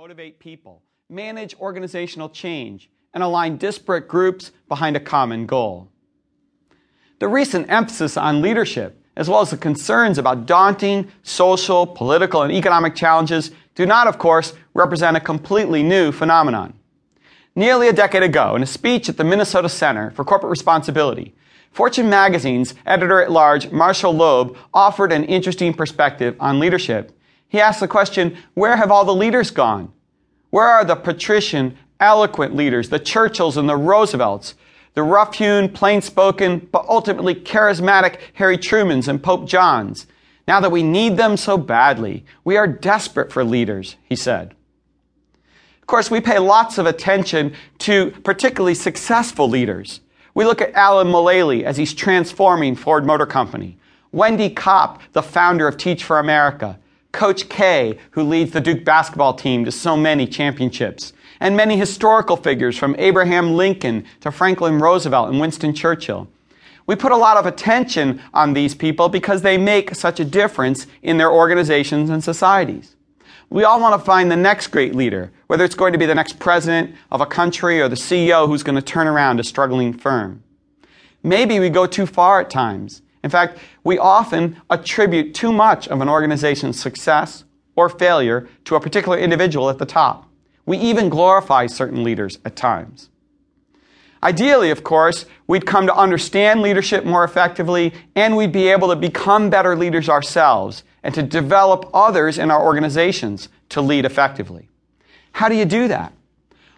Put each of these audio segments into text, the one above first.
motivate people, manage organizational change, and align disparate groups behind a common goal. The recent emphasis on leadership, as well as the concerns about daunting social, political, and economic challenges, do not, of course, represent a completely new phenomenon. Nearly a decade ago, in a speech at the Minnesota Center for Corporate Responsibility, Fortune magazine's editor at large, Marshall Loeb, offered an interesting perspective on leadership. He asked the question, where have all the leaders gone? Where are the patrician, eloquent leaders, the Churchills and the Roosevelts, the rough-hewn, plain-spoken, but ultimately charismatic Harry Trumans and Pope Johns? Now that we need them so badly, we are desperate for leaders, he said. Of course, we pay lots of attention to particularly successful leaders. We look at Alan Mulally as he's transforming Ford Motor Company. Wendy Kopp, the founder of Teach for America. Coach K, who leads the Duke basketball team to so many championships. And many historical figures from Abraham Lincoln to Franklin Roosevelt and Winston Churchill. We put a lot of attention on these people because they make such a difference in their organizations and societies. We all want to find the next great leader, whether it's going to be the next president of a country or the CEO who's going to turn around a struggling firm. Maybe we go too far at times. In fact, we often attribute too much of an organization's success or failure to a particular individual at the top. We even glorify certain leaders at times. Ideally, of course, we'd come to understand leadership more effectively and we'd be able to become better leaders ourselves and to develop others in our organizations to lead effectively. How do you do that?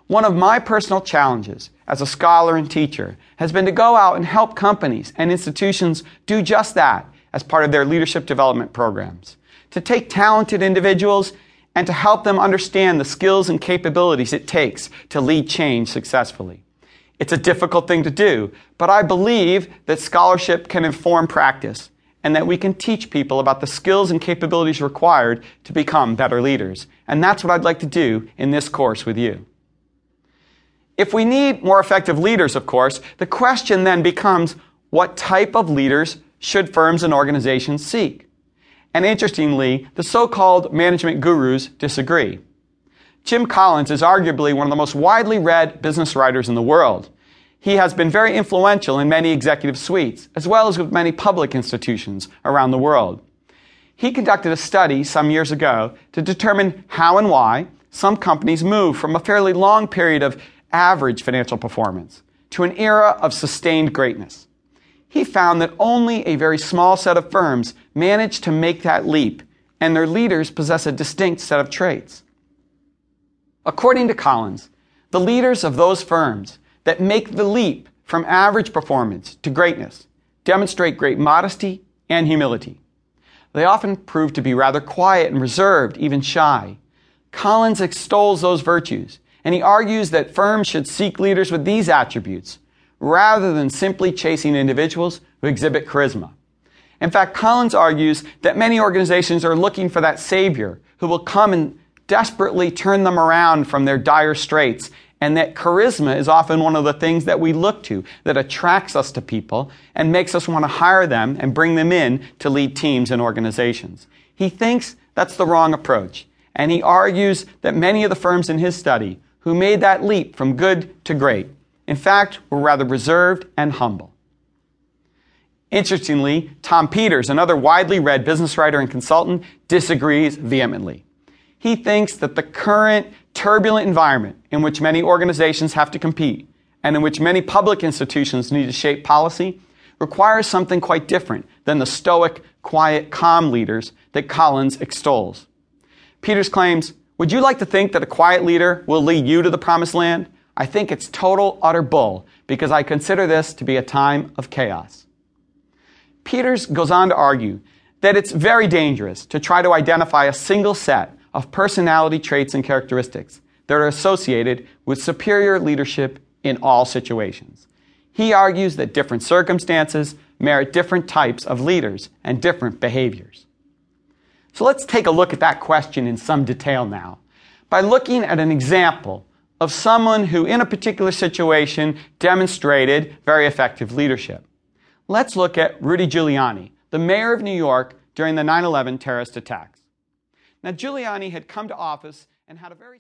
One of my personal challenges as a scholar and teacher has been to go out and help companies and institutions do just that as part of their leadership development programs. To take talented individuals and to help them understand the skills and capabilities it takes to lead change successfully. It's a difficult thing to do, but I believe that scholarship can inform practice and that we can teach people about the skills and capabilities required to become better leaders. And that's what I'd like to do in this course with you. If we need more effective leaders, of course, the question then becomes what type of leaders should firms and organizations seek? And interestingly, the so-called management gurus disagree. Jim Collins is arguably one of the most widely read business writers in the world. He has been very influential in many executive suites, as well as with many public institutions around the world. He conducted a study some years ago to determine how and why some companies move from a fairly long period of average financial performance to an era of sustained greatness. He found that only a very small set of firms managed to make that leap, and their leaders possess a distinct set of traits. According to Collins, the leaders of those firms that make the leap from average performance to greatness demonstrate great modesty and humility. They often prove to be rather quiet and reserved, even shy. Collins extols those virtues, and he argues that firms should seek leaders with these attributes rather than simply chasing individuals who exhibit charisma. In fact, Collins argues that many organizations are looking for that savior who will come and desperately turn them around from their dire straits and that charisma is often one of the things that we look to that attracts us to people and makes us want to hire them and bring them in to lead teams and organizations. He thinks that's the wrong approach. And he argues that many of the firms in his study who made that leap from good to great, in fact, were rather reserved and humble. Interestingly, Tom Peters, another widely read business writer and consultant, disagrees vehemently. He thinks that the current turbulent environment in which many organizations have to compete and in which many public institutions need to shape policy requires something quite different than the stoic, quiet, calm leaders that Collins extols. Peters claims, Would you like to think that a quiet leader will lead you to the promised land? I think it's total, utter bull because I consider this to be a time of chaos. Peters goes on to argue that it's very dangerous to try to identify a single set of personality traits and characteristics that are associated with superior leadership in all situations. He argues that different circumstances merit different types of leaders and different behaviors. So let's take a look at that question in some detail now by looking at an example of someone who, in a particular situation, demonstrated very effective leadership. Let's look at Rudy Giuliani, the mayor of New York during the 9 11 terrorist attacks. Now, Giuliani had come to office and had a very